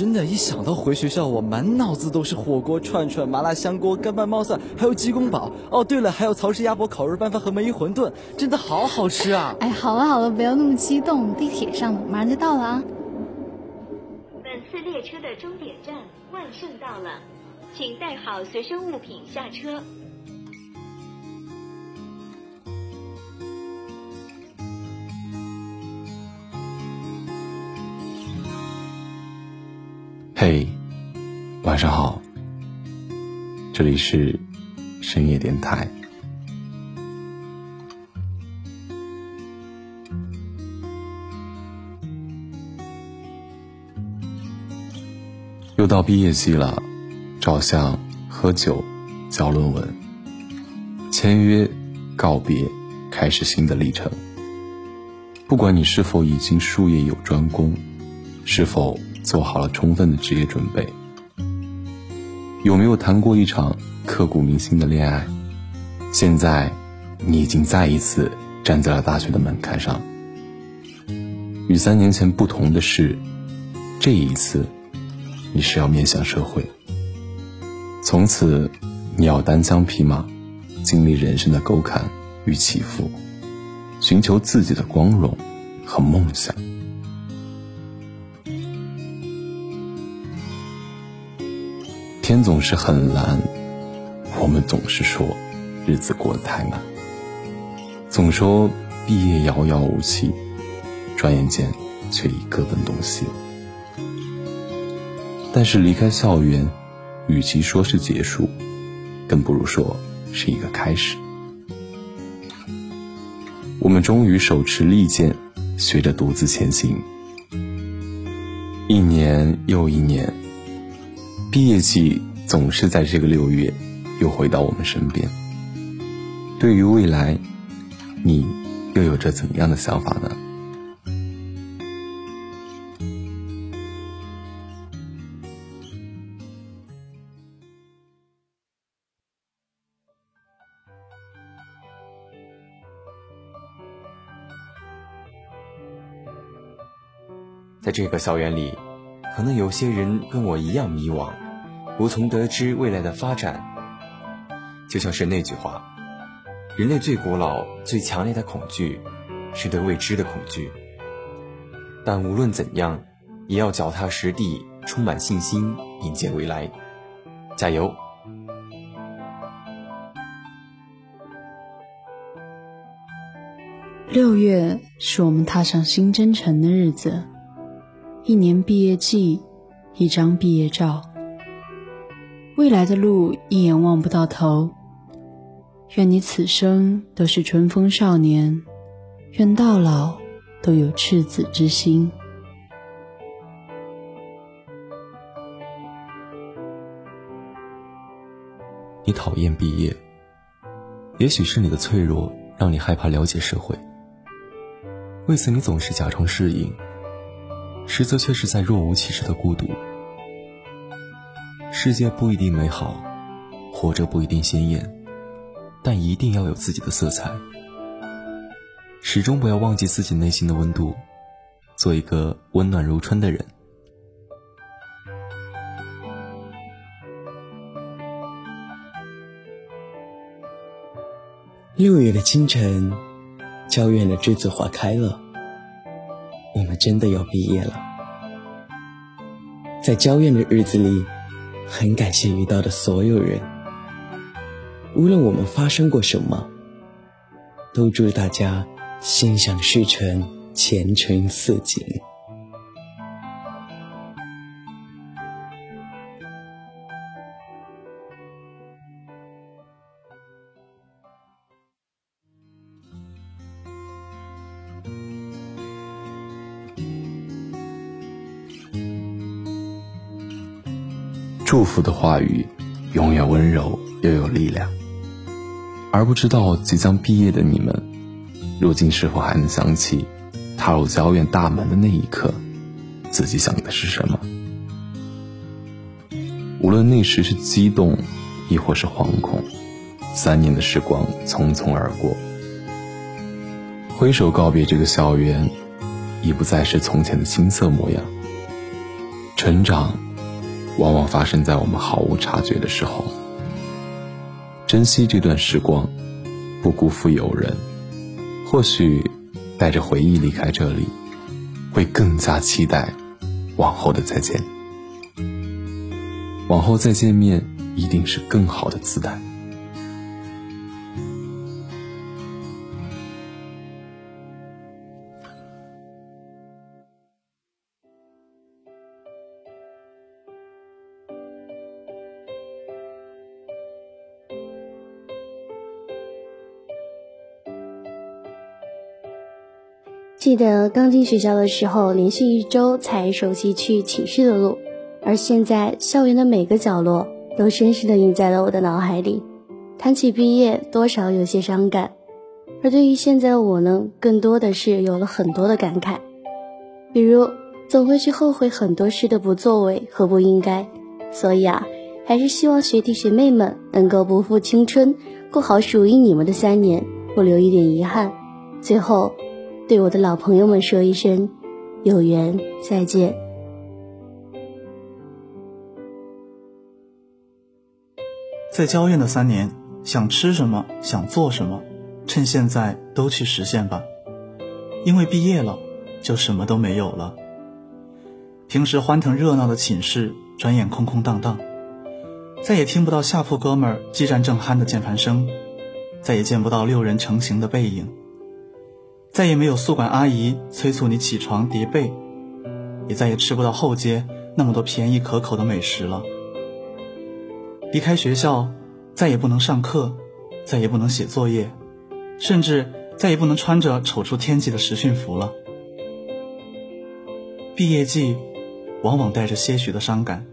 真的，一想到回学校，我满脑子都是火锅、串串、麻辣香锅、干拌冒蒜，还有鸡公煲。哦，对了，还有曹氏鸭脖、烤肉拌饭和梅鱼馄饨，真的好好吃啊！哎，好了好了，不要那么激动，地铁上了，马上就到了啊。本次列车的终点站万盛到了，请带好随身物品下车。上好，这里是深夜电台。又到毕业季了，照相、喝酒、交论文、签约、告别，开始新的历程。不管你是否已经术业有专攻，是否做好了充分的职业准备，有没有谈过一场刻骨铭心的恋爱？现在，你已经再一次站在了大学的门槛上。与三年前不同的是，这一次。你是要面向社会，从此你要单枪匹马，经历人生的沟坎与起伏，寻求自己的光荣和梦想。天总是很蓝，我们总是说日子过得太慢，总说毕业遥遥无期，转眼间却已各奔东西。但是离开校园，与其说是结束，更不如说是一个开始。我们终于手持利剑，学着独自前行。一年又一年，毕业季总是在这个六月，又回到我们身边。对于未来，你又有着怎样的想法呢？在这个校园里，可能有些人跟我一样迷惘，无从得知未来的发展。就像是那句话：“人类最古老、最强烈的恐惧，是对未知的恐惧。”但无论怎样，也要脚踏实地，充满信心，迎接未来。加油！六月是我们踏上新征程的日子。一年毕业季，一张毕业照。未来的路一眼望不到头。愿你此生都是春风少年，愿到老都有赤子之心。你讨厌毕业，也许是你的脆弱让你害怕了解社会，为此你总是假装适应。实则却是在若无其事的孤独。世界不一定美好，活着不一定鲜艳，但一定要有自己的色彩。始终不要忘记自己内心的温度，做一个温暖如春的人。六月的清晨，娇艳的栀子花开了。我们真的要毕业了，在娇艳的日子里，很感谢遇到的所有人。无论我们发生过什么，都祝大家心想事成，前程似锦。祝福的话语，永远温柔又有力量。而不知道即将毕业的你们，如今是否还能想起踏入郊院大门的那一刻，自己想的是什么？无论那时是激动，亦或是惶恐，三年的时光匆匆而过，挥手告别这个校园，已不再是从前的青涩模样。成长，往往发生在我们毫无察觉的时候。珍惜这段时光，不辜负友人。或许，带着回忆离开这里，会更加期待往后的再见。往后再见面，一定是更好的姿态。记得刚进学校的时候，连续一周才熟悉去寝室的路，而现在校园的每个角落都深深的印在了我的脑海里。谈起毕业，多少有些伤感，而对于现在的我呢，更多的是有了很多的感慨。比如，总会去后悔很多事的不作为和不应该，所以啊，还是希望学弟学妹们能够不负青春，过好属于你们的三年，不留一点遗憾。最后。对我的老朋友们说一声有缘再见。在郊院的三年，想吃什么，想做什么，趁现在都去实现吧。因为毕业了，就什么都没有了。平时欢腾热闹的寝室，转眼空空荡荡，再也听不到下铺哥们儿激战正酣的键盘声，再也见不到六人成行的背影。再也没有宿管阿姨催促你起床叠被，也再也吃不到后街那么多便宜可口的美食了。离开学校，再也不能上课，再也不能写作业，甚至再也不能穿着丑出天际的实训服了。毕业季，往往带着些许的伤感。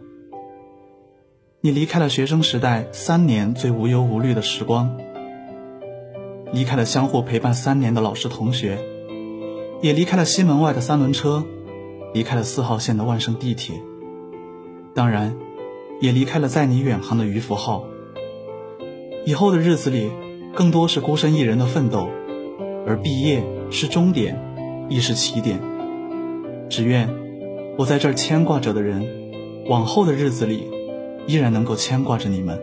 你离开了学生时代三年最无忧无虑的时光。离开了相互陪伴三年的老师同学，也离开了西门外的三轮车，离开了四号线的万盛地铁，当然，也离开了载你远航的渔夫号。以后的日子里，更多是孤身一人的奋斗，而毕业是终点，亦是起点。只愿我在这儿牵挂着的人，往后的日子里，依然能够牵挂着你们。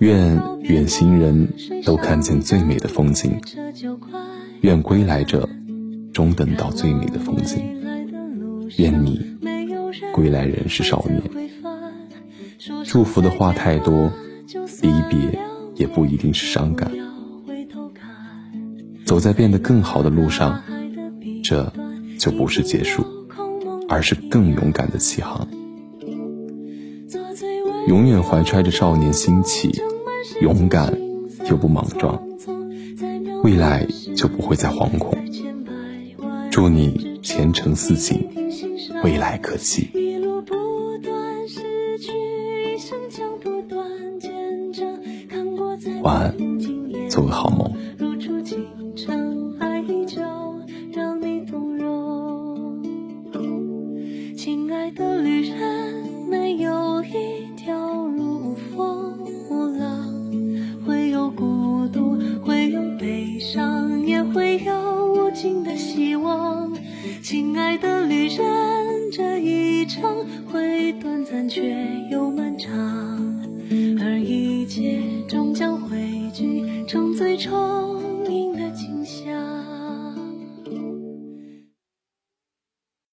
愿远行人都看见最美的风景，愿归来者终等到最美的风景。愿你归来仍是少年。祝福的话太多，离别也不一定是伤感。走在变得更好的路上，这就不是结束，而是更勇敢的起航。永远怀揣着少年心气，勇敢又不莽撞，未来就不会再惶恐。祝你前程似锦，未来可期。晚安，做个好梦。回忆短暂却又漫长，